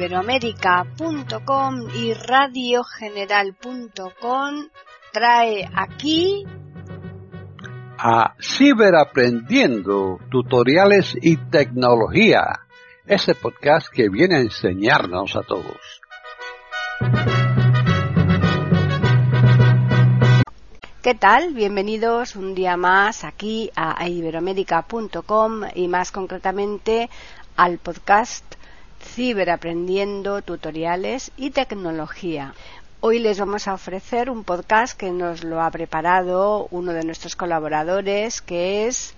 iberoamérica.com y radiogeneral.com trae aquí a Ciberaprendiendo, tutoriales y tecnología, ese podcast que viene a enseñarnos a todos. ¿Qué tal? Bienvenidos un día más aquí a iberoamérica.com y más concretamente al podcast Ciberaprendiendo Tutoriales y Tecnología. Hoy les vamos a ofrecer un podcast que nos lo ha preparado uno de nuestros colaboradores, que es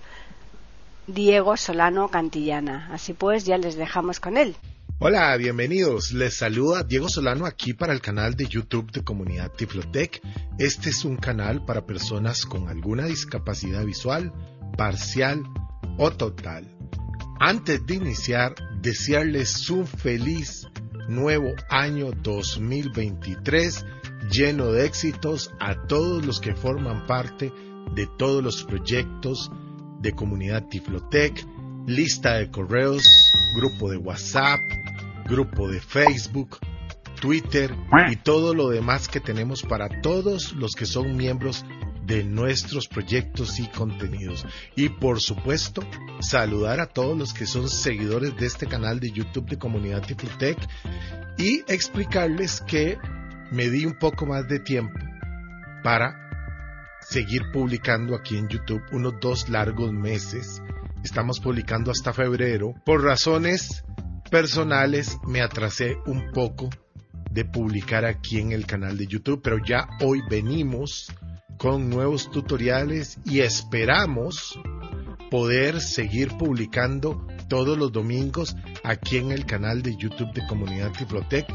Diego Solano Cantillana. Así pues, ya les dejamos con él. Hola, bienvenidos. Les saluda Diego Solano aquí para el canal de YouTube de Comunidad Tiflotec. Este es un canal para personas con alguna discapacidad visual, parcial o total. Antes de iniciar, desearles un feliz nuevo año 2023 lleno de éxitos a todos los que forman parte de todos los proyectos de comunidad Tiflotec, lista de correos, grupo de WhatsApp, grupo de Facebook, Twitter y todo lo demás que tenemos para todos los que son miembros de nuestros proyectos y contenidos. Y por supuesto, saludar a todos los que son seguidores de este canal de YouTube de Comunidad Tiflotec y explicarles que me di un poco más de tiempo para seguir publicando aquí en YouTube unos dos largos meses. Estamos publicando hasta febrero. Por razones personales me atrasé un poco de publicar aquí en el canal de YouTube, pero ya hoy venimos con nuevos tutoriales y esperamos poder seguir publicando todos los domingos aquí en el canal de YouTube de Comunidad Tiflotec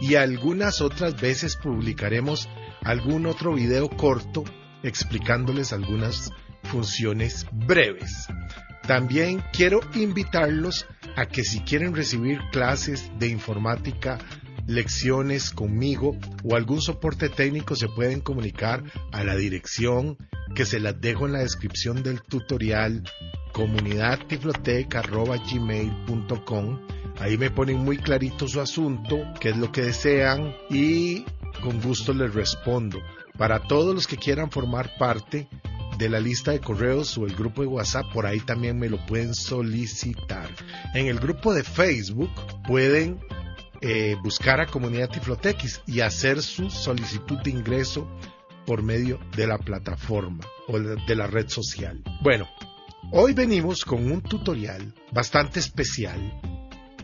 y algunas otras veces publicaremos algún otro video corto explicándoles algunas funciones breves. También quiero invitarlos a que si quieren recibir clases de informática lecciones conmigo o algún soporte técnico se pueden comunicar a la dirección que se las dejo en la descripción del tutorial comunidadtiflotec.gmail.com Ahí me ponen muy clarito su asunto, qué es lo que desean y con gusto les respondo. Para todos los que quieran formar parte de la lista de correos o el grupo de WhatsApp, por ahí también me lo pueden solicitar. En el grupo de Facebook pueden eh, buscar a Comunidad Tiflotex y hacer su solicitud de ingreso por medio de la plataforma o de la red social. Bueno, hoy venimos con un tutorial bastante especial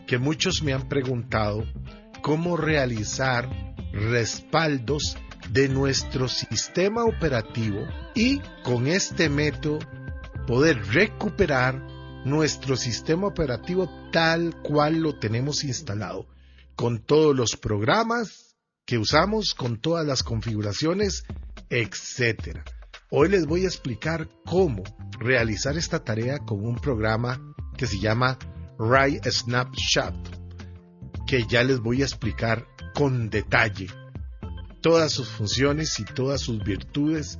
que muchos me han preguntado cómo realizar respaldos de nuestro sistema operativo y con este método poder recuperar nuestro sistema operativo tal cual lo tenemos instalado con todos los programas que usamos, con todas las configuraciones, etc. Hoy les voy a explicar cómo realizar esta tarea con un programa que se llama Ray Snapshot, que ya les voy a explicar con detalle todas sus funciones y todas sus virtudes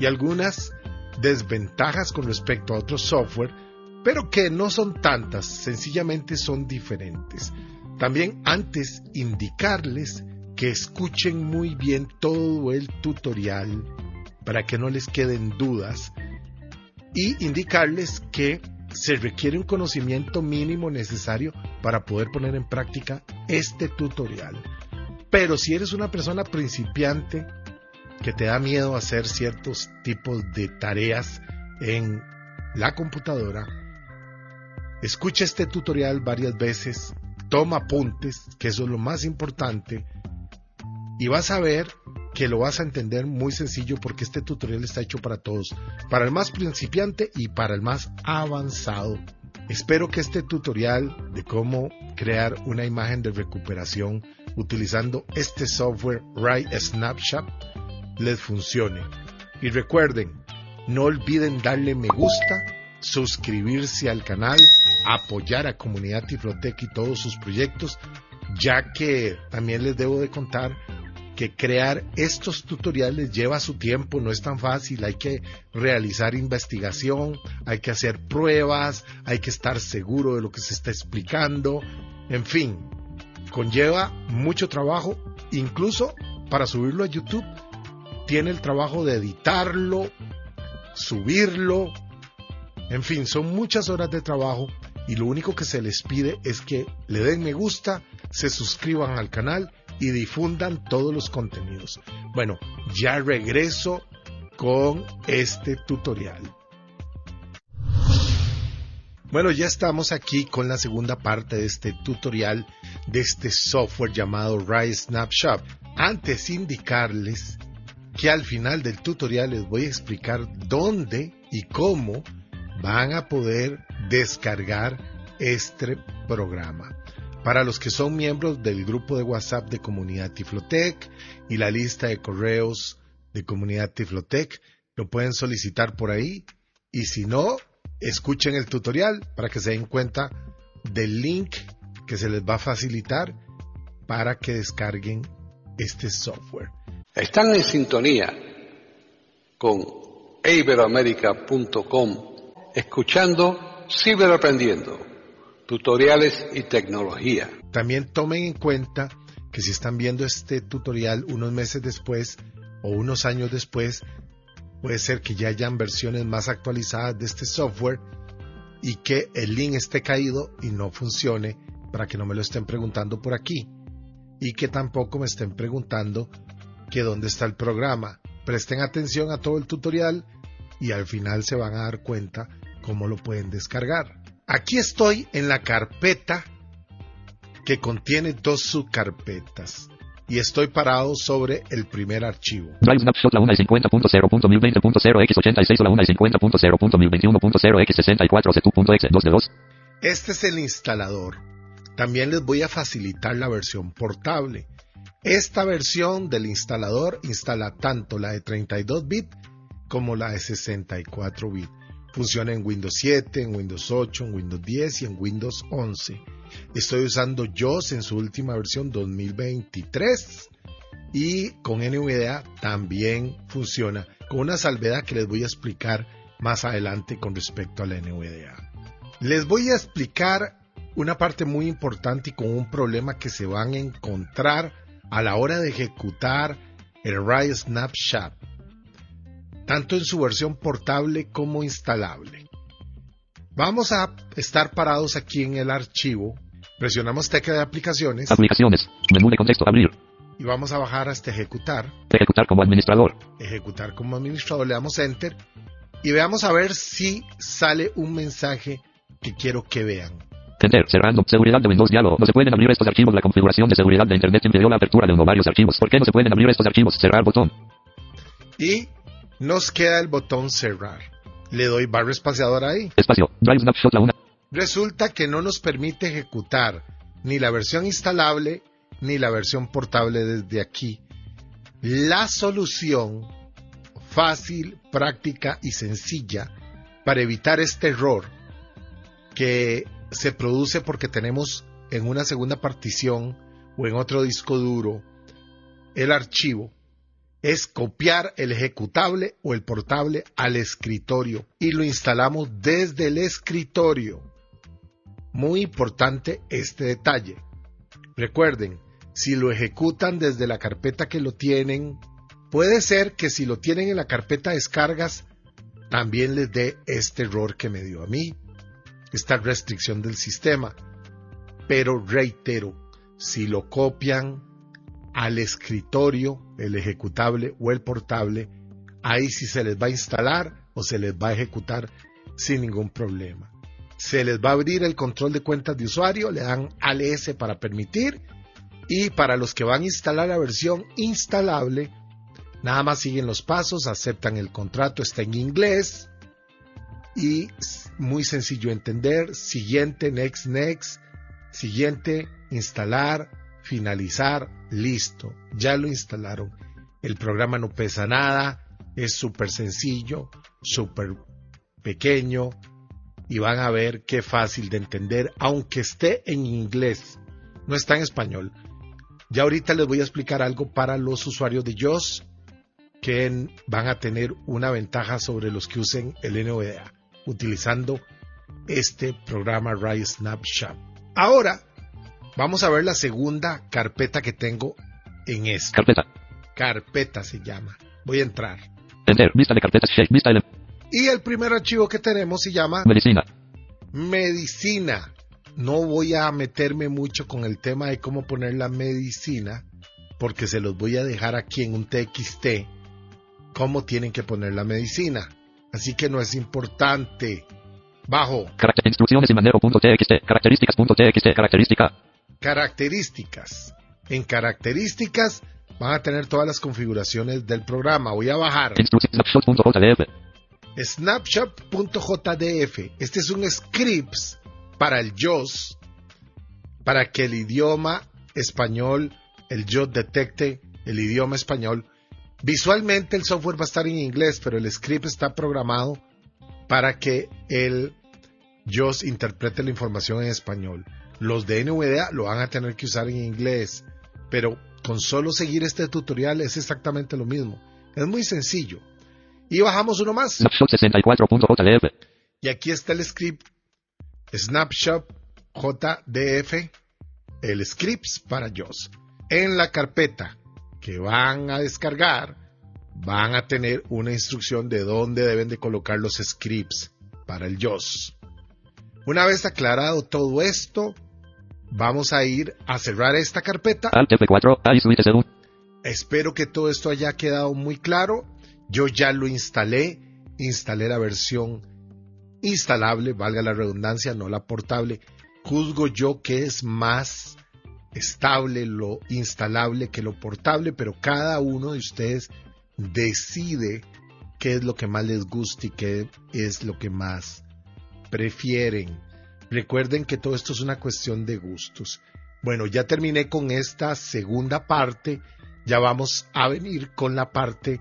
y algunas desventajas con respecto a otro software, pero que no son tantas, sencillamente son diferentes. También antes indicarles que escuchen muy bien todo el tutorial para que no les queden dudas y indicarles que se requiere un conocimiento mínimo necesario para poder poner en práctica este tutorial. Pero si eres una persona principiante que te da miedo hacer ciertos tipos de tareas en la computadora, escucha este tutorial varias veces toma apuntes, que eso es lo más importante, y vas a ver que lo vas a entender muy sencillo porque este tutorial está hecho para todos, para el más principiante y para el más avanzado. Espero que este tutorial de cómo crear una imagen de recuperación utilizando este software Write Snapshot les funcione. Y recuerden, no olviden darle me gusta, suscribirse al canal apoyar a Comunidad Tiflotec y todos sus proyectos, ya que también les debo de contar que crear estos tutoriales lleva su tiempo, no es tan fácil, hay que realizar investigación, hay que hacer pruebas, hay que estar seguro de lo que se está explicando, en fin, conlleva mucho trabajo, incluso para subirlo a YouTube tiene el trabajo de editarlo, subirlo, en fin, son muchas horas de trabajo y lo único que se les pide es que le den me gusta, se suscriban al canal y difundan todos los contenidos. Bueno, ya regreso con este tutorial. Bueno, ya estamos aquí con la segunda parte de este tutorial de este software llamado Rise Snapshot. Antes indicarles que al final del tutorial les voy a explicar dónde y cómo van a poder descargar este programa. Para los que son miembros del grupo de WhatsApp de Comunidad Tiflotec y la lista de correos de Comunidad Tiflotec, lo pueden solicitar por ahí. Y si no, escuchen el tutorial para que se den cuenta del link que se les va a facilitar para que descarguen este software. Están en sintonía con iberoamerica.com escuchando Ciberaprendiendo, tutoriales y tecnología. También tomen en cuenta que si están viendo este tutorial unos meses después o unos años después, Puede ser que ya hayan versiones más actualizadas de este software y que el link esté caído y no funcione para que no me lo estén preguntando por aquí. Y que tampoco me estén preguntando que dónde está el programa. Presten atención a todo el tutorial y al final se van a dar cuenta cómo lo pueden descargar. Aquí estoy en la carpeta que contiene dos subcarpetas y estoy parado sobre el primer archivo. Drive Snapshot la 1 y 50.0.1020.0 x86 la 1 y 50.0.1021.0 x64 c2.exe 2 de 2. Este es el instalador. También les voy a facilitar la versión portable. Esta versión del instalador instala tanto la de 32 bits como la de 64 bits. Funciona en Windows 7, en Windows 8, en Windows 10 y en Windows 11. Estoy usando JOS en su última versión 2023 y con NVDA también funciona, con una salvedad que les voy a explicar más adelante con respecto a la NVDA. Les voy a explicar una parte muy importante y con un problema que se van a encontrar a la hora de ejecutar el RAI Snapshot, tanto en su versión portable como instalable. Vamos a estar parados aquí en el archivo. Presionamos tecla de aplicaciones. Aplicaciones. Menú de contexto. Abrir. Y vamos a bajar hasta ejecutar. Ejecutar como administrador. Ejecutar como administrador. Le damos enter. Y veamos a ver si sale un mensaje que quiero que vean. Enter, cerrando, seguridad de Windows diálogo. No se pueden abrir estos archivos. La configuración de seguridad de Internet impidió la apertura de uno varios archivos. ¿Por qué no se pueden abrir estos archivos? Cerrar botón. Y nos queda el botón cerrar. Le doy barra espaciadora ahí. Espacio. Drive Snapshot la 1. Resulta que no nos permite ejecutar ni la versión instalable ni la versión portable desde aquí. La solución fácil, práctica y sencilla para evitar este error que se produce porque tenemos en una segunda partición o en otro disco duro el archivo es copiar el ejecutable o el portable al escritorio y lo instalamos desde el escritorio. Muy importante este detalle. Recuerden, si lo ejecutan desde la carpeta que lo tienen, puede ser que si lo tienen en la carpeta descargas, también les dé este error que me dio a mí, esta restricción del sistema. Pero reitero, si lo copian al escritorio, el ejecutable o el portable, ahí sí se les va a instalar o se les va a ejecutar sin ningún problema. Se les va a abrir el control de cuentas de usuario, le dan ALS para permitir y para los que van a instalar la versión instalable, nada más siguen los pasos, aceptan el contrato, está en inglés y muy sencillo entender, siguiente, next, next, siguiente, instalar, finalizar, listo, ya lo instalaron. El programa no pesa nada, es súper sencillo, súper pequeño y van a ver qué fácil de entender, aunque esté en inglés, no está en español. Ya ahorita les voy a explicar algo para los usuarios de JOS que van a tener una ventaja sobre los que usen el NVDA utilizando este programa Rise Snapshot. Ahora Vamos a ver la segunda carpeta que tengo en esta. Carpeta. Carpeta se llama. Voy a entrar. Enter. Vista de carpetas. Shape. Y el primer archivo que tenemos se llama Medicina. medicina. No voy a meterme mucho con el tema de cómo poner la medicina, porque se los voy a dejar aquí en un TXT cómo tienen que poner la medicina. Así que no es importante. Bajo Caracter- instrucciones y manejo.txt. Características.txt. Característica. Características. En características van a tener todas las configuraciones del programa. Voy a bajar snapshot.jdf. Este es un script para el JOS, para que el idioma español, el JOS detecte el idioma español. Visualmente el software va a estar en inglés, pero el script está programado para que el JOS interprete la información en español. Los de NVDA lo van a tener que usar en inglés, pero con solo seguir este tutorial es exactamente lo mismo. Es muy sencillo. Y bajamos uno más. Snapshot 64.jdf. Y aquí está el script snapshot JDF, el scripts para JOS. En la carpeta que van a descargar, van a tener una instrucción de dónde deben de colocar los scripts para el JOS. Una vez aclarado todo esto, vamos a ir a cerrar esta carpeta Alt F4. A y. Espero que todo esto haya quedado muy claro. Yo ya lo instalé, instalé la versión instalable, valga la redundancia, no la portable. Juzgo yo que es más estable lo instalable que lo portable, pero cada uno de ustedes decide qué es lo que más les gusta y qué es lo que más prefieren. Recuerden que todo esto es una cuestión de gustos. Bueno, ya terminé con esta segunda parte. Ya vamos a venir con la parte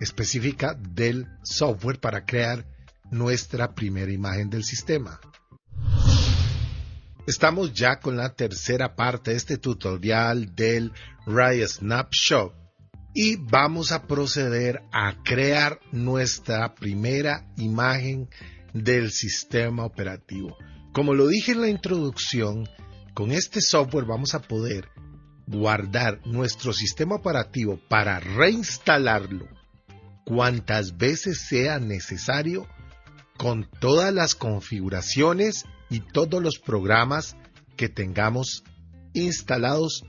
específica del software para crear nuestra primera imagen del sistema. Estamos ya con la tercera parte de este tutorial del Ray Snapshot y vamos a proceder a crear nuestra primera imagen del sistema operativo. Como lo dije en la introducción, con este software vamos a poder guardar nuestro sistema operativo para reinstalarlo cuantas veces sea necesario con todas las configuraciones y todos los programas que tengamos instalados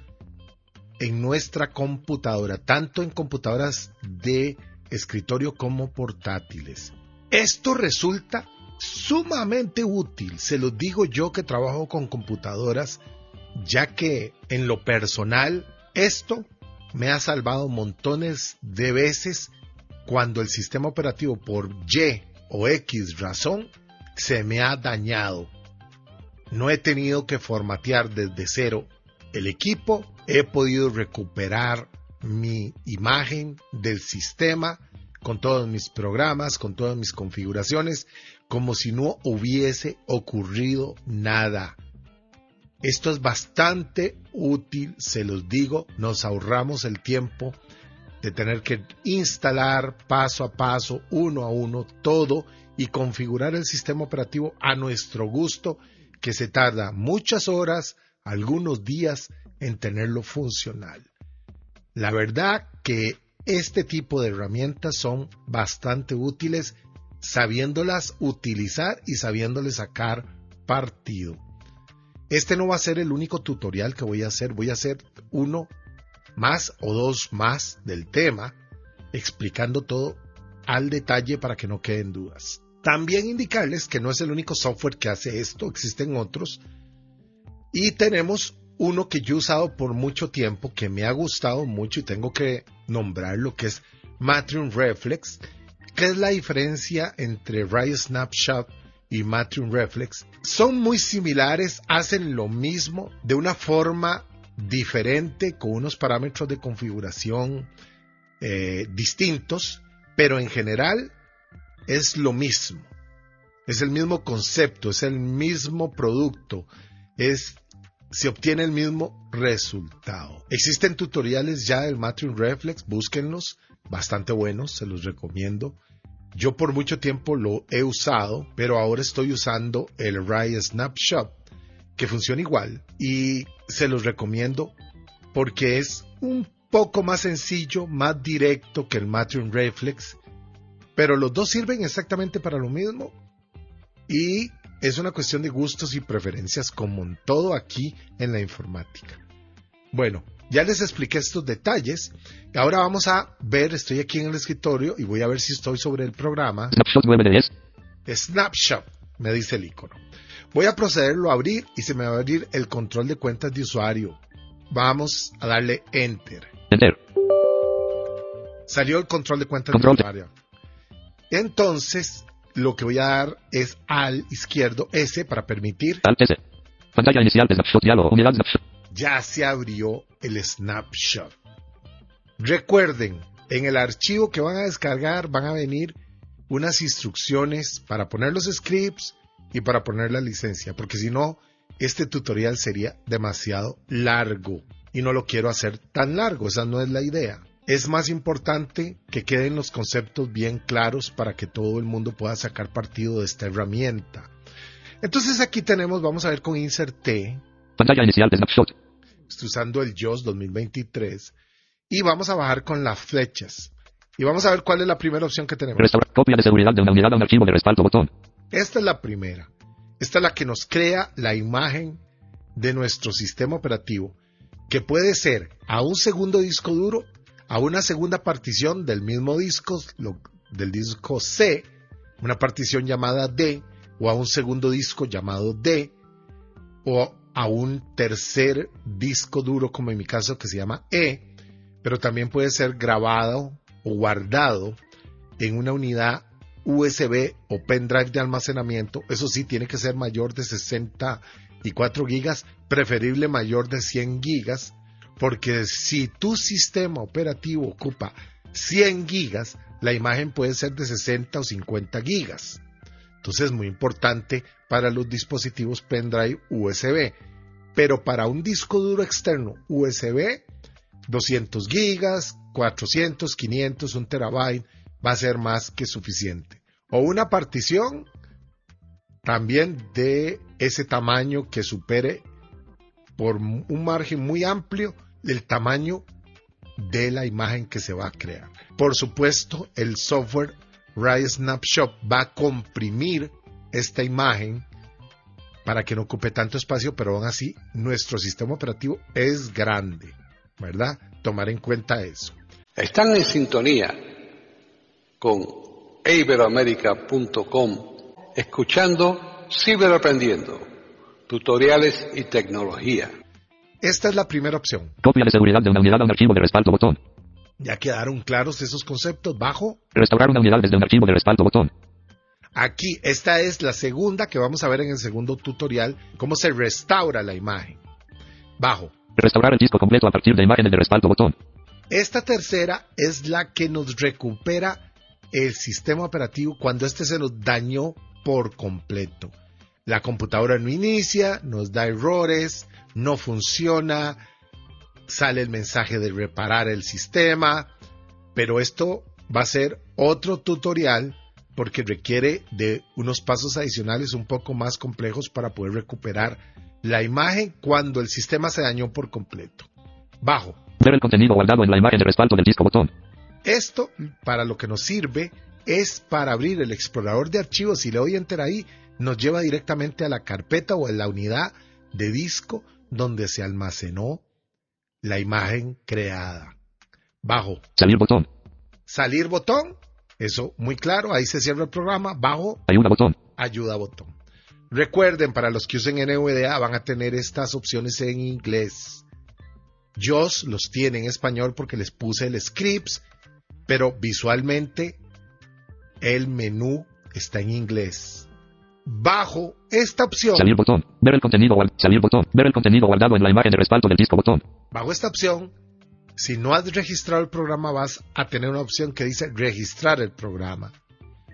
en nuestra computadora, tanto en computadoras de escritorio como portátiles. Esto resulta sumamente útil, se lo digo yo que trabajo con computadoras, ya que en lo personal esto me ha salvado montones de veces cuando el sistema operativo por Y o X razón se me ha dañado. No he tenido que formatear desde cero el equipo, he podido recuperar mi imagen del sistema con todos mis programas, con todas mis configuraciones, como si no hubiese ocurrido nada. Esto es bastante útil, se los digo, nos ahorramos el tiempo de tener que instalar paso a paso, uno a uno, todo y configurar el sistema operativo a nuestro gusto, que se tarda muchas horas, algunos días en tenerlo funcional. La verdad que este tipo de herramientas son bastante útiles sabiéndolas utilizar y sabiéndoles sacar partido. Este no va a ser el único tutorial que voy a hacer, voy a hacer uno más o dos más del tema, explicando todo al detalle para que no queden dudas. También indicarles que no es el único software que hace esto, existen otros. Y tenemos uno que yo he usado por mucho tiempo, que me ha gustado mucho y tengo que nombrarlo, que es Matrium Reflex. ¿Qué es la diferencia entre Ray Snapshot y Matrium Reflex? Son muy similares, hacen lo mismo de una forma diferente, con unos parámetros de configuración eh, distintos, pero en general es lo mismo. Es el mismo concepto, es el mismo producto, es se obtiene el mismo resultado. Existen tutoriales ya del Matrium Reflex, búsquenlos, bastante buenos, se los recomiendo. Yo por mucho tiempo lo he usado, pero ahora estoy usando el Ray Snapshot que funciona igual y se los recomiendo porque es un poco más sencillo, más directo que el Matron Reflex, pero los dos sirven exactamente para lo mismo y es una cuestión de gustos y preferencias como en todo aquí en la informática. Bueno, ya les expliqué estos detalles. Ahora vamos a ver, estoy aquí en el escritorio y voy a ver si estoy sobre el programa. Snapshot 9 de 10. Snapshot, me dice el icono. Voy a procederlo a abrir y se me va a abrir el control de cuentas de usuario. Vamos a darle Enter. Enter. Salió el control de cuentas Control. de usuario. Entonces, lo que voy a dar es al izquierdo S para permitir. Alt S. Pantalla inicial de Snapshot diálogo. Unidad Snapshot. Ya se abrió el snapshot. Recuerden, en el archivo que van a descargar van a venir unas instrucciones para poner los scripts y para poner la licencia, porque si no, este tutorial sería demasiado largo y no lo quiero hacer tan largo, esa no es la idea. Es más importante que queden los conceptos bien claros para que todo el mundo pueda sacar partido de esta herramienta. Entonces aquí tenemos, vamos a ver con Insert T, Pantalla inicial de Snapshot. estoy usando el JOS 2023 y vamos a bajar con las flechas. Y vamos a ver cuál es la primera opción que tenemos. Restaurar copia de seguridad de una unidad a un archivo de respaldo botón. Esta es la primera. Esta es la que nos crea la imagen de nuestro sistema operativo, que puede ser a un segundo disco duro, a una segunda partición del mismo disco, lo- del disco C, una partición llamada D, o a un segundo disco llamado D, o a un tercer disco duro, como en mi caso, que se llama E, pero también puede ser grabado o guardado en una unidad USB o pendrive de almacenamiento. Eso sí, tiene que ser mayor de 64 gigas, preferible mayor de 100 gigas, porque si tu sistema operativo ocupa 100 gigas, la imagen puede ser de 60 o 50 gigas. Entonces es muy importante para los dispositivos pendrive USB. Pero para un disco duro externo USB, 200 gigas, 400, 500, 1 terabyte va a ser más que suficiente. O una partición también de ese tamaño que supere por un margen muy amplio el tamaño de la imagen que se va a crear. Por supuesto, el software Rise Snapshot va a comprimir esta imagen para que no ocupe tanto espacio, pero aún así nuestro sistema operativo es grande, ¿verdad? Tomar en cuenta eso. Están en sintonía con iberoamerica.com escuchando Ciberaprendiendo, tutoriales y tecnología. Esta es la primera opción. Copia de seguridad de una unidad a un archivo de respaldo botón. Ya quedaron claros esos conceptos bajo. Restaurar una unidad desde un archivo de respaldo botón. Aquí, esta es la segunda que vamos a ver en el segundo tutorial, cómo se restaura la imagen. Bajo. Restaurar el disco completo a partir de imágenes de respaldo botón. Esta tercera es la que nos recupera el sistema operativo cuando este se nos dañó por completo. La computadora no inicia, nos da errores, no funciona, sale el mensaje de reparar el sistema, pero esto va a ser otro tutorial porque requiere de unos pasos adicionales un poco más complejos para poder recuperar la imagen cuando el sistema se dañó por completo. Bajo. Ver el contenido guardado en la imagen de respaldo del disco botón. Esto, para lo que nos sirve, es para abrir el explorador de archivos. Si le doy enter ahí, nos lleva directamente a la carpeta o a la unidad de disco donde se almacenó la imagen creada. Bajo. Salir botón. Salir botón. Eso muy claro. Ahí se cierra el programa. Bajo. Ayuda botón. Ayuda botón. Recuerden, para los que usen NVDA van a tener estas opciones en inglés. JOS los tiene en español porque les puse el scripts, pero visualmente el menú está en inglés. Bajo esta opción, Salir botón. Ver el contenido guard- Salir botón. Ver el contenido guardado en la imagen de respaldo del disco botón. bajo esta opción, si no has registrado el programa vas a tener una opción que dice registrar el programa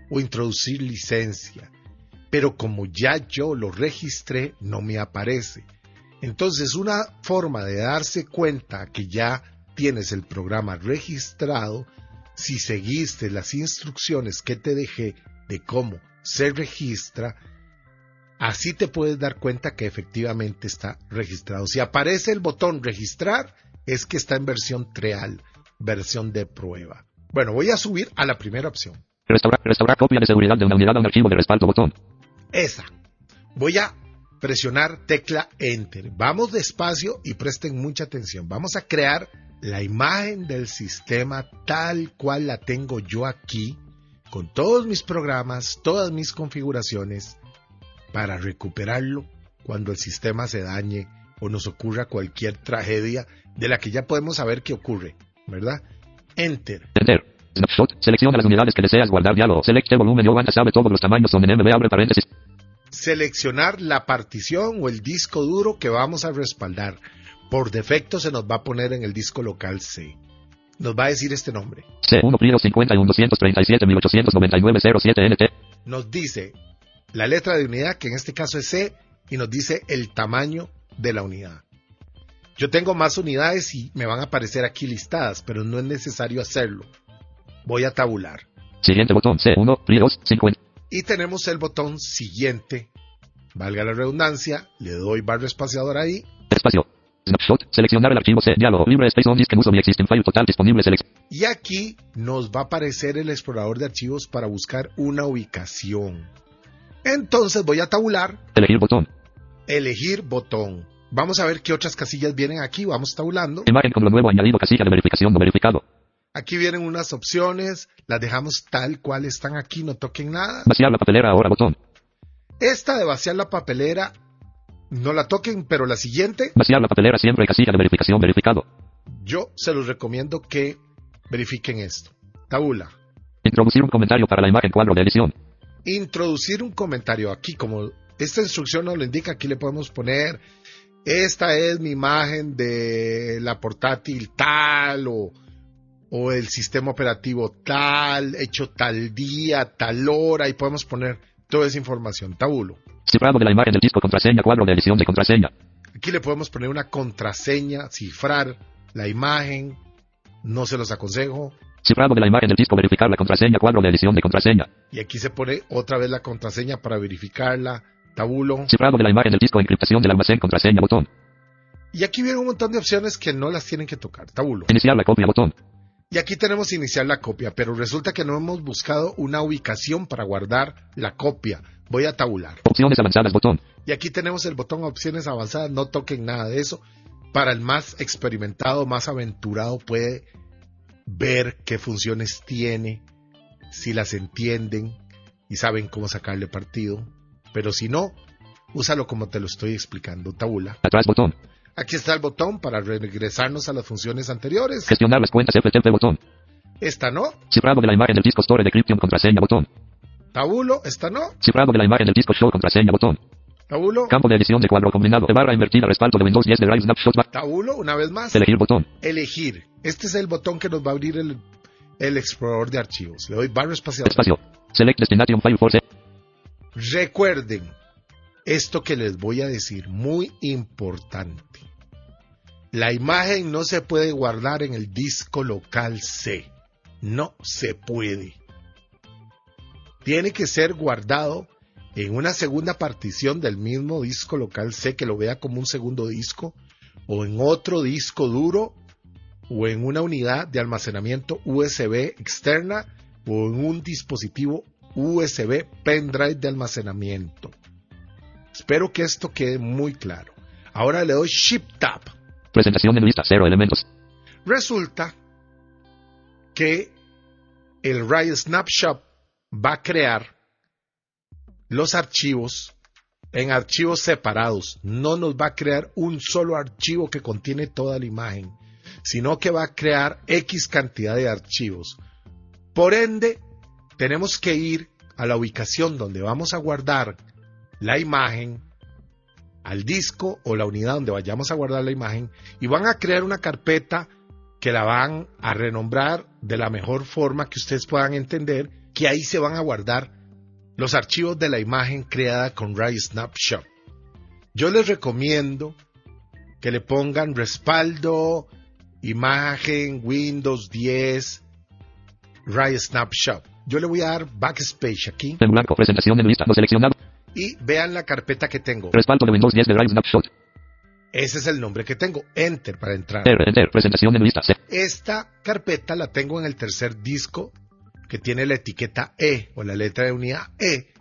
o introducir licencia. Pero como ya yo lo registré, no me aparece. Entonces, una forma de darse cuenta que ya tienes el programa registrado, si seguiste las instrucciones que te dejé de cómo se registra, Así te puedes dar cuenta que efectivamente está registrado. Si aparece el botón registrar, es que está en versión trial, versión de prueba. Bueno, voy a subir a la primera opción. Restaurar, restaurar copia de seguridad de una unidad a un archivo de respaldo botón. Esa. Voy a presionar tecla Enter. Vamos despacio y presten mucha atención. Vamos a crear la imagen del sistema tal cual la tengo yo aquí, con todos mis programas, todas mis configuraciones, para recuperarlo cuando el sistema se dañe o nos ocurra cualquier tragedia de la que ya podemos saber que ocurre, ¿verdad? Enter. Enter. Snapshot. Selecciona las unidades que deseas guardar diálogo. Select el volumen y avanza sabe todos los tamaños son en MB abre paréntesis. Seleccionar la partición o el disco duro que vamos a respaldar. Por defecto se nos va a poner en el disco local C. Nos va a decir este nombre. C1 Pliego 51 237 1899 07 NT. Nos dice la letra de unidad, que en este caso es C, y nos dice el tamaño de la unidad. Yo tengo más unidades y me van a aparecer aquí listadas, pero no es necesario hacerlo. Voy a tabular. Siguiente botón C1 Pliegos 50. Y tenemos el botón siguiente. Valga la redundancia, le doy barra espaciador ahí. Espacio. Snapshot. Seleccionar el archivo C. Diálogo. Libre Space on Disk en uso mi existing file total disponible. Y aquí nos va a aparecer el explorador de archivos para buscar una ubicación. Entonces voy a tabular, Elegir botón. elegir botón. Vamos a ver qué otras casillas vienen aquí. Vamos tabulando. Imagen con lo nuevo añadido casilla de verificación no verificado. Aquí vienen unas opciones. Las dejamos tal cual están aquí. No toquen nada. Vaciar la papelera ahora botón. Esta de vaciar la papelera, no la toquen, pero la siguiente, Vaciar la papelera siempre casilla de verificación verificado. yo se los recomiendo que verifiquen esto. Tabula. Introducir un comentario para la imagen cuadro de edición. Introducir un comentario aquí, como esta instrucción nos lo indica, aquí le podemos poner, esta es mi imagen de la portátil tal o, o el sistema operativo tal, hecho tal día, tal hora, y podemos poner toda esa información. Tabulo. Cifrado de la imagen del disco contraseña cuadro de edición de contraseña. Aquí le podemos poner una contraseña, cifrar la imagen, no se los aconsejo. Cifrado de la imagen del disco verificar la contraseña cuadro de edición de contraseña. Y aquí se pone otra vez la contraseña para verificarla, tabulo. Cifrado de la imagen del disco encriptación del almacén contraseña botón. Y aquí viene un montón de opciones que no las tienen que tocar, tabulo. Iniciar la copia botón. Y aquí tenemos iniciar la copia, pero resulta que no hemos buscado una ubicación para guardar la copia. Voy a tabular. Opciones avanzadas botón. Y aquí tenemos el botón opciones avanzadas, no toquen nada de eso. Para el más experimentado, más aventurado puede ver qué funciones tiene, si las entienden y saben cómo sacarle partido. Pero si no, úsalo como te lo estoy explicando, tabula. Atrás botón. Aquí está el botón para regresarnos a las funciones anteriores. Gestionar las cuentas FTP botón. Esta no. Cifrado de la imagen del disco Store Decryption contraseña botón. Tabulo, esta no. Cifrado de la imagen del disco Show contraseña botón. Tabulo, Campo de edición de cuadro combinado de barra invertida respaldo de Windows 10 de Drive Snapshot back. tabulo, una vez más. Elegir botón. Elegir. Este es el botón que nos va a abrir el, el explorador de archivos. Le doy barra espaciador. Espacio. Select Destination File Force. Recuerden esto que les voy a decir, muy importante. La imagen no se puede guardar en el disco local C. No se puede. Tiene que ser guardado en una segunda partición del mismo disco local C que lo vea como un segundo disco o en otro disco duro o en una unidad de almacenamiento USB externa o en un dispositivo USB pendrive de almacenamiento. Espero que esto quede muy claro. Ahora le doy Shift Tab. Presentación en lista. Cero elementos. Resulta que el Riot Snapshot va a crear los archivos en archivos separados. No nos va a crear un solo archivo que contiene toda la imagen, sino que va a crear X cantidad de archivos. Por ende, tenemos que ir a la ubicación donde vamos a guardar la imagen, al disco o la unidad donde vayamos a guardar la imagen y van a crear una carpeta que la van a renombrar de la mejor forma que ustedes puedan entender, que ahí se van a guardar los archivos de la imagen creada con Ray Snapshot. Yo les recomiendo que le pongan respaldo, imagen, Windows 10, Ray Snapshot. Yo le voy a dar backspace aquí En blanco. Presentación en lista. No seleccionado. y vean la carpeta que tengo. Respaldo de Windows 10 de Drive Snapshot. Ese es el nombre que tengo. Enter para entrar. Enter, presentación en lista. Esta carpeta la tengo en el tercer disco que tiene la etiqueta E o la letra de unidad E,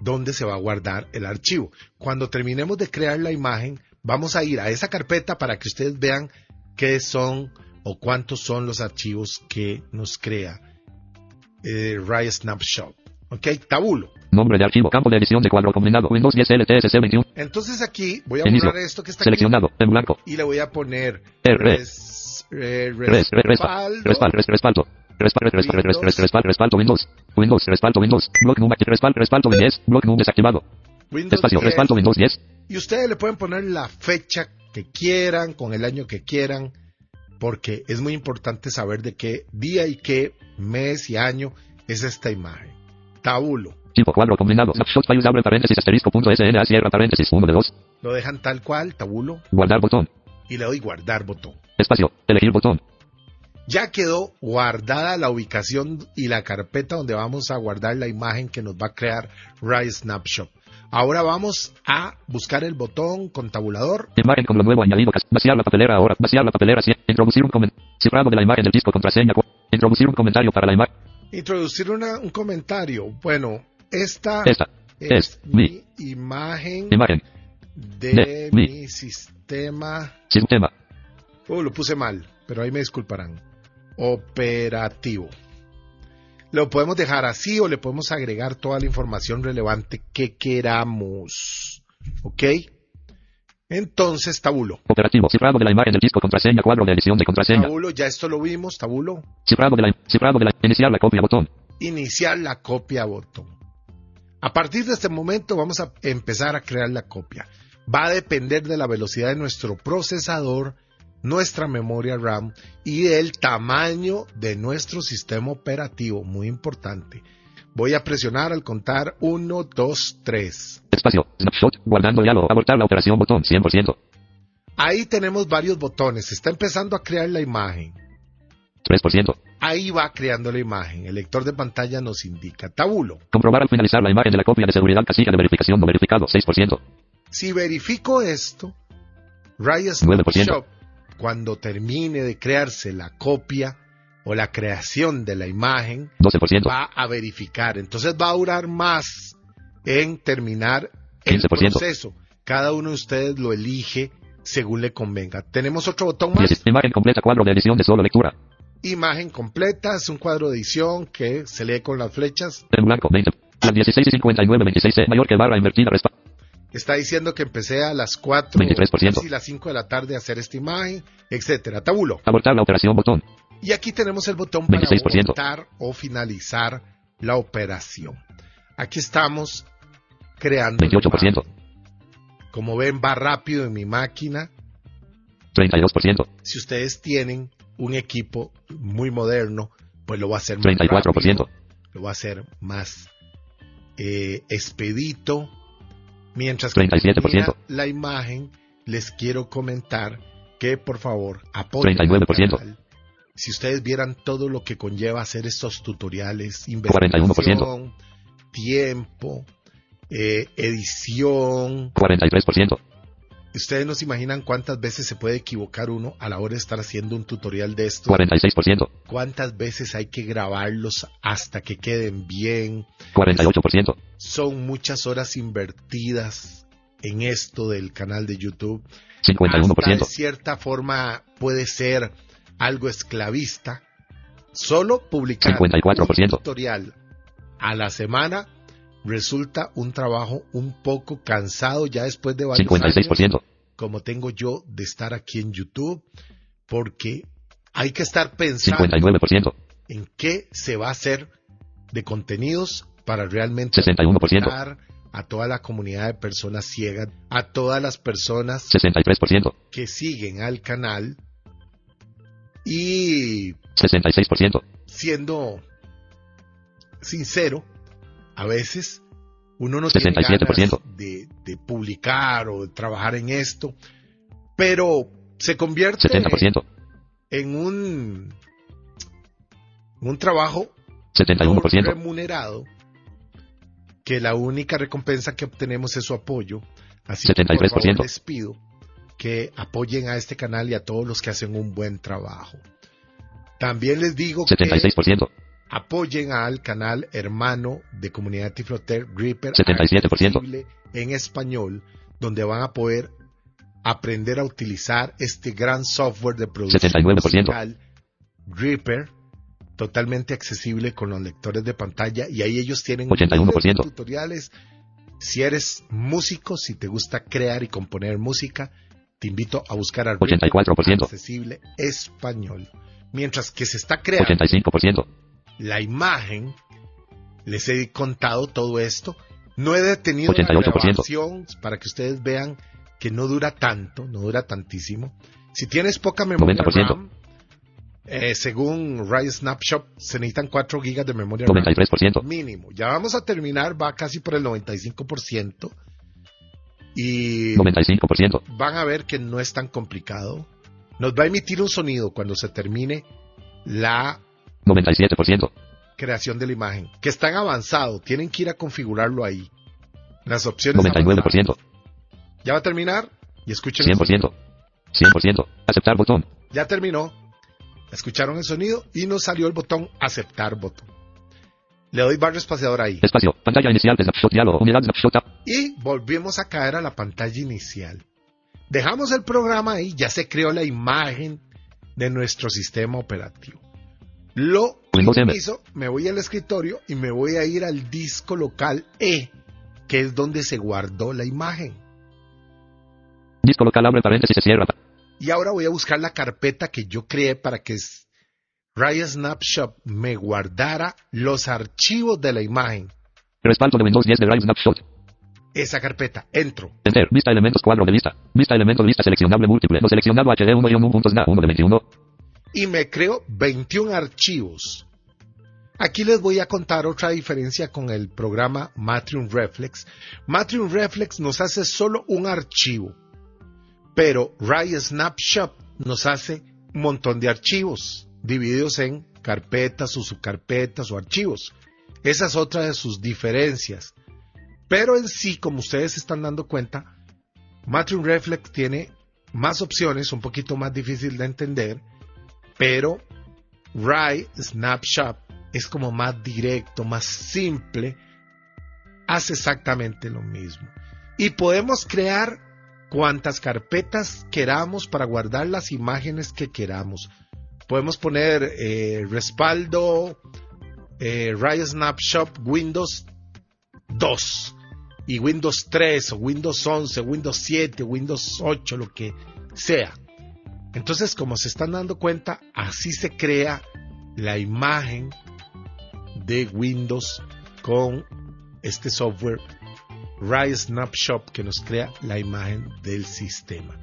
donde se va a guardar el archivo. Cuando terminemos de crear la imagen, vamos a ir a esa carpeta para que ustedes vean qué son o cuántos son los archivos que nos crea eh, Riot Snapshot. ¿Ok? Tabulo. Nombre de archivo, campo de edición de cuadro combinado, Windows 10 LTSC 21. Entonces aquí voy a borrar esto que está Seleccionado, en blanco. aquí y le voy a poner R. res- eh, Res, re, respaldo, respaldo, res- respaldo. Respaldo, res- res- res- res- respaldo, respaldo, Windows. Windows, respaldo, Windows. Block número, respaldo, respaldo, 10. Block número desactivado. Windows Espacio, 10. respaldo, Windows 10. Y ustedes le pueden poner la fecha que quieran, con el año que quieran, porque es muy importante saber de qué día y qué mes y año es esta imagen. Tabulo. Tipo cuadro combinado. Snapshot files abre paréntesis asterisco punto SNA cierra paréntesis 1 de 2. Lo dejan tal cual, tabulo, Guardar botón. y le doy guardar botón. Espacio. Elegir botón. Ya quedó guardada la ubicación y la carpeta donde vamos a guardar la imagen que nos va a crear Rise Snapshot. Ahora vamos a buscar el botón con tabulador. Imagen con lo nuevo añadido. Vaciar la papelera ahora. Vaciar la papelera. Introducir un comentario. Cifrado de la imagen del disco. Contraseña. Introducir un comentario para la imagen. Introducir una- un comentario. Bueno, esta Esta. es, es mi imagen Imagen. de, de mi. mi sistema. Sistema. Oh, lo puse mal, pero ahí me disculparán. Operativo. Lo podemos dejar así o le podemos agregar toda la información relevante que queramos. ¿Ok? Entonces, tabulo. Operativo. Cifrado de la imagen del disco. Contraseña. Cuadro de edición de contraseña. Tabulo, ya esto lo vimos, tabulo. Cifrado de la. Cifrado de la. Iniciar la copia. Botón. Iniciar la copia botón. A partir de este momento vamos a empezar a crear la copia. Va a depender de la velocidad de nuestro procesador, nuestra memoria RAM y del tamaño de nuestro sistema operativo. Muy importante. Voy a presionar al contar 1, 2, 3. Espacio. Snapshot. Guardando diálogo. Abortar la operación. Botón. 100%. Ahí tenemos varios botones. Está empezando a crear la imagen. 3%. Ahí va creando la imagen. El lector de pantalla nos indica tabulo. Comprobar al finalizar la imagen de la copia de seguridad casilla de verificación no verificado 6%. Si verifico esto, 9%. Snapshot, cuando termine de crearse la copia o la creación de la imagen, 12%. va a verificar. Entonces va a durar más en terminar el 15%. proceso. Cada uno de ustedes lo elige según le convenga. Tenemos otro botón más. 10. Imagen completa cuadro de edición de solo lectura. Imagen completa, es un cuadro de edición que se lee con las flechas. En blanco 20. Las 16 y 59 26 C mayor que barra invertida respa. Está diciendo que empecé a las 4 23%. y las 5 de la tarde a hacer esta imagen, etcétera. Tabulo. Abortar la operación botón. Y aquí tenemos el botón para 26%. abortar o finalizar la operación. Aquí estamos creando. la 28%. imagen. Como ven, va rápido en mi máquina. 32%. Si ustedes tienen un equipo muy moderno, pues lo va a hacer más 34%. rápido, lo va a hacer más eh, expedito. Mientras que 37%. termina la imagen, les quiero comentar que por favor apoyen 39%. al canal. Si ustedes vieran todo lo que conlleva hacer estos tutoriales, 41%. investigación, tiempo, eh, edición, 43%. Ustedes no se imaginan cuántas veces se puede equivocar uno a la hora de estar haciendo un tutorial de esto. 46%. cuántas veces hay que grabarlos hasta que queden bien. 48%. Son muchas horas invertidas en esto del canal de YouTube. Hasta de 51%. cierta forma puede ser algo esclavista. Solo publicar 54%. un tutorial a la semana resulta un trabajo un poco cansado ya después de varios años 56%. como tengo yo de estar aquí en YouTube porque hay que estar pensando 59%. en qué se va a hacer de contenidos para realmente 61%. aportar a toda la comunidad de personas ciegas, a todas las personas 63%. que siguen al canal y 66%. siendo sincero, a veces uno no tiene 67%. ganas de, de publicar o de trabajar en esto, pero se convierte 70%. en un, en un trabajo no 71%. remunerado que la única recompensa que obtenemos es su apoyo. Así 73%. que por favor les pido que apoyen a este canal y a todos los que hacen un buen trabajo. También les digo que 76%, apoyen al canal hermano de Comunidad Tifloter Reaper 77%. accesible en español, donde van a poder aprender a utilizar este gran software de producción 79%. musical Reaper, totalmente accesible con los lectores de pantalla y ahí ellos tienen 81%. miles de tutoriales. Si eres músico, si te gusta crear y componer música, te invito a buscar a Reaper 84%. accesible español. Mientras que se está creando 85%, la imagen, les he contado todo esto. No he detenido la 88%. grabación para que ustedes vean que no dura tanto, no dura tantísimo. Si tienes poca memoria 90%. RAM, eh, según Rise Snapshot, se necesitan 4 gigas de memoria RAM 93%, mínimo. Ya vamos a terminar, va casi por el 95%. Y 95%, van a ver que no es tan complicado. Nos va a emitir un sonido cuando se termine la 97%, creación de la imagen, que está en avanzado, tienen que ir a configurarlo ahí. Las opciones avanzadas. 99%, Ya va a terminar y escuchen. 100%, 100%, aceptar botón, Ya terminó. Escucharon el sonido y nos salió el botón aceptar botón. Le doy barra espaciador ahí. espacio, pantalla inicial de Snapshot diálogo, unidad Snapshot Y volvemos a caer a la pantalla inicial. Dejamos el programa ahí, ya se creó la imagen de nuestro sistema operativo. Lo hizo, me voy al escritorio y me voy a ir al disco local E, que es donde se guardó la imagen. disco local abre paréntesis se cierra, Y ahora voy a buscar la carpeta que yo creé para que Raya Snapshot me guardara los archivos de la imagen. respaldo de Windows 10 de Drive Snapshot, Esa carpeta, entro. enter, vista elementos cuadro de lista, vista elementos lista seleccionable múltiple, no seleccionado HD1 y 1.SNA, 1 de 21, y me creo 21 archivos. Aquí les voy a contar otra diferencia con el programa Matrium Reflex. Matrium Reflex nos hace solo un archivo, pero Ray Snapshot nos hace un montón de archivos divididos en carpetas o subcarpetas o archivos. Esa es otra de sus diferencias. Pero en sí, como ustedes están dando cuenta, Matrium Reflex tiene más opciones, un poquito más difícil de entender, pero Rai Snapshot es como más directo, más simple, hace exactamente lo mismo. Y podemos crear cuantas carpetas queramos para guardar las imágenes que queramos. Podemos poner eh, respaldo eh, Rai Snapshot Windows 2 y Windows 3 o Windows 11, Windows 7, Windows 8, lo que sea. Entonces, como se están dando cuenta, así se crea la imagen de Windows con este software Rise Snapshot que nos crea la imagen del sistema.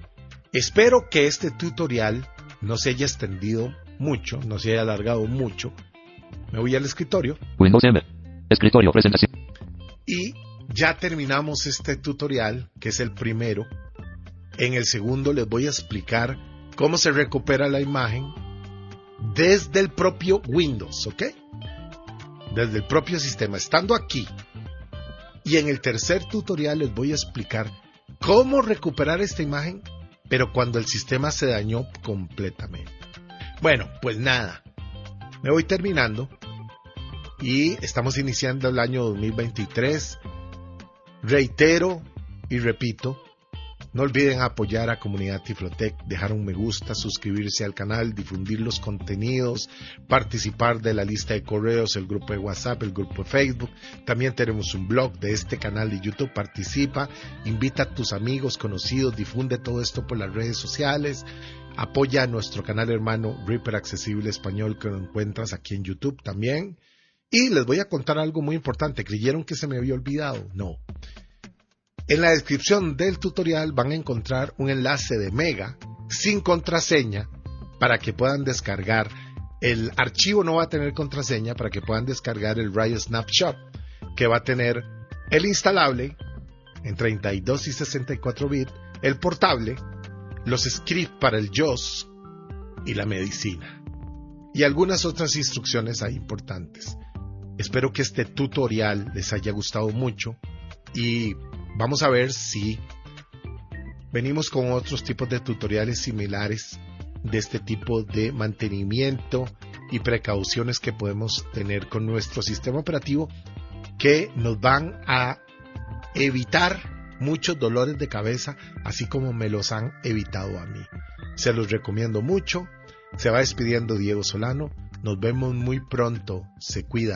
Espero que este tutorial no se haya extendido mucho, no se haya alargado mucho. Me voy al escritorio Windows M, escritorio, presentación, y ya terminamos este tutorial, que es el primero. En el segundo les voy a explicar cómo se recupera la imagen desde el propio Windows, ¿ok? Desde el propio sistema, estando aquí. Y en el tercer tutorial les voy a explicar cómo recuperar esta imagen, pero cuando el sistema se dañó completamente. Bueno, pues nada, me voy terminando y estamos iniciando el año 2023. Reitero y repito, no olviden apoyar a Comunidad Tiflotec, dejar un me gusta, suscribirse al canal, difundir los contenidos, participar de la lista de correos, el grupo de WhatsApp, el grupo de Facebook. También tenemos un blog de este canal de YouTube. Participa, invita a tus amigos, conocidos, difunde todo esto por las redes sociales. Apoya a nuestro canal hermano Reaper Accesible Español que lo encuentras aquí en YouTube también. Y les voy a contar algo muy importante. ¿Creyeron que se me había olvidado? No. En la descripción del tutorial van a encontrar un enlace de Mega sin contraseña para que puedan descargar. El archivo no va a tener contraseña para que puedan descargar el Riot Snapshot que va a tener el instalable en 32 y 64 bits, el portable, los scripts para el JOS y la medicina y algunas otras instrucciones importantes. Espero que este tutorial les haya gustado mucho y vamos a ver si venimos con otros tipos de tutoriales similares de este tipo de mantenimiento y precauciones que podemos tener con nuestro sistema operativo que nos van a evitar muchos dolores de cabeza, así como me los han evitado a mí. Se los recomiendo mucho. Se va despidiendo Diego Solano. Nos vemos muy pronto. Se cuidan.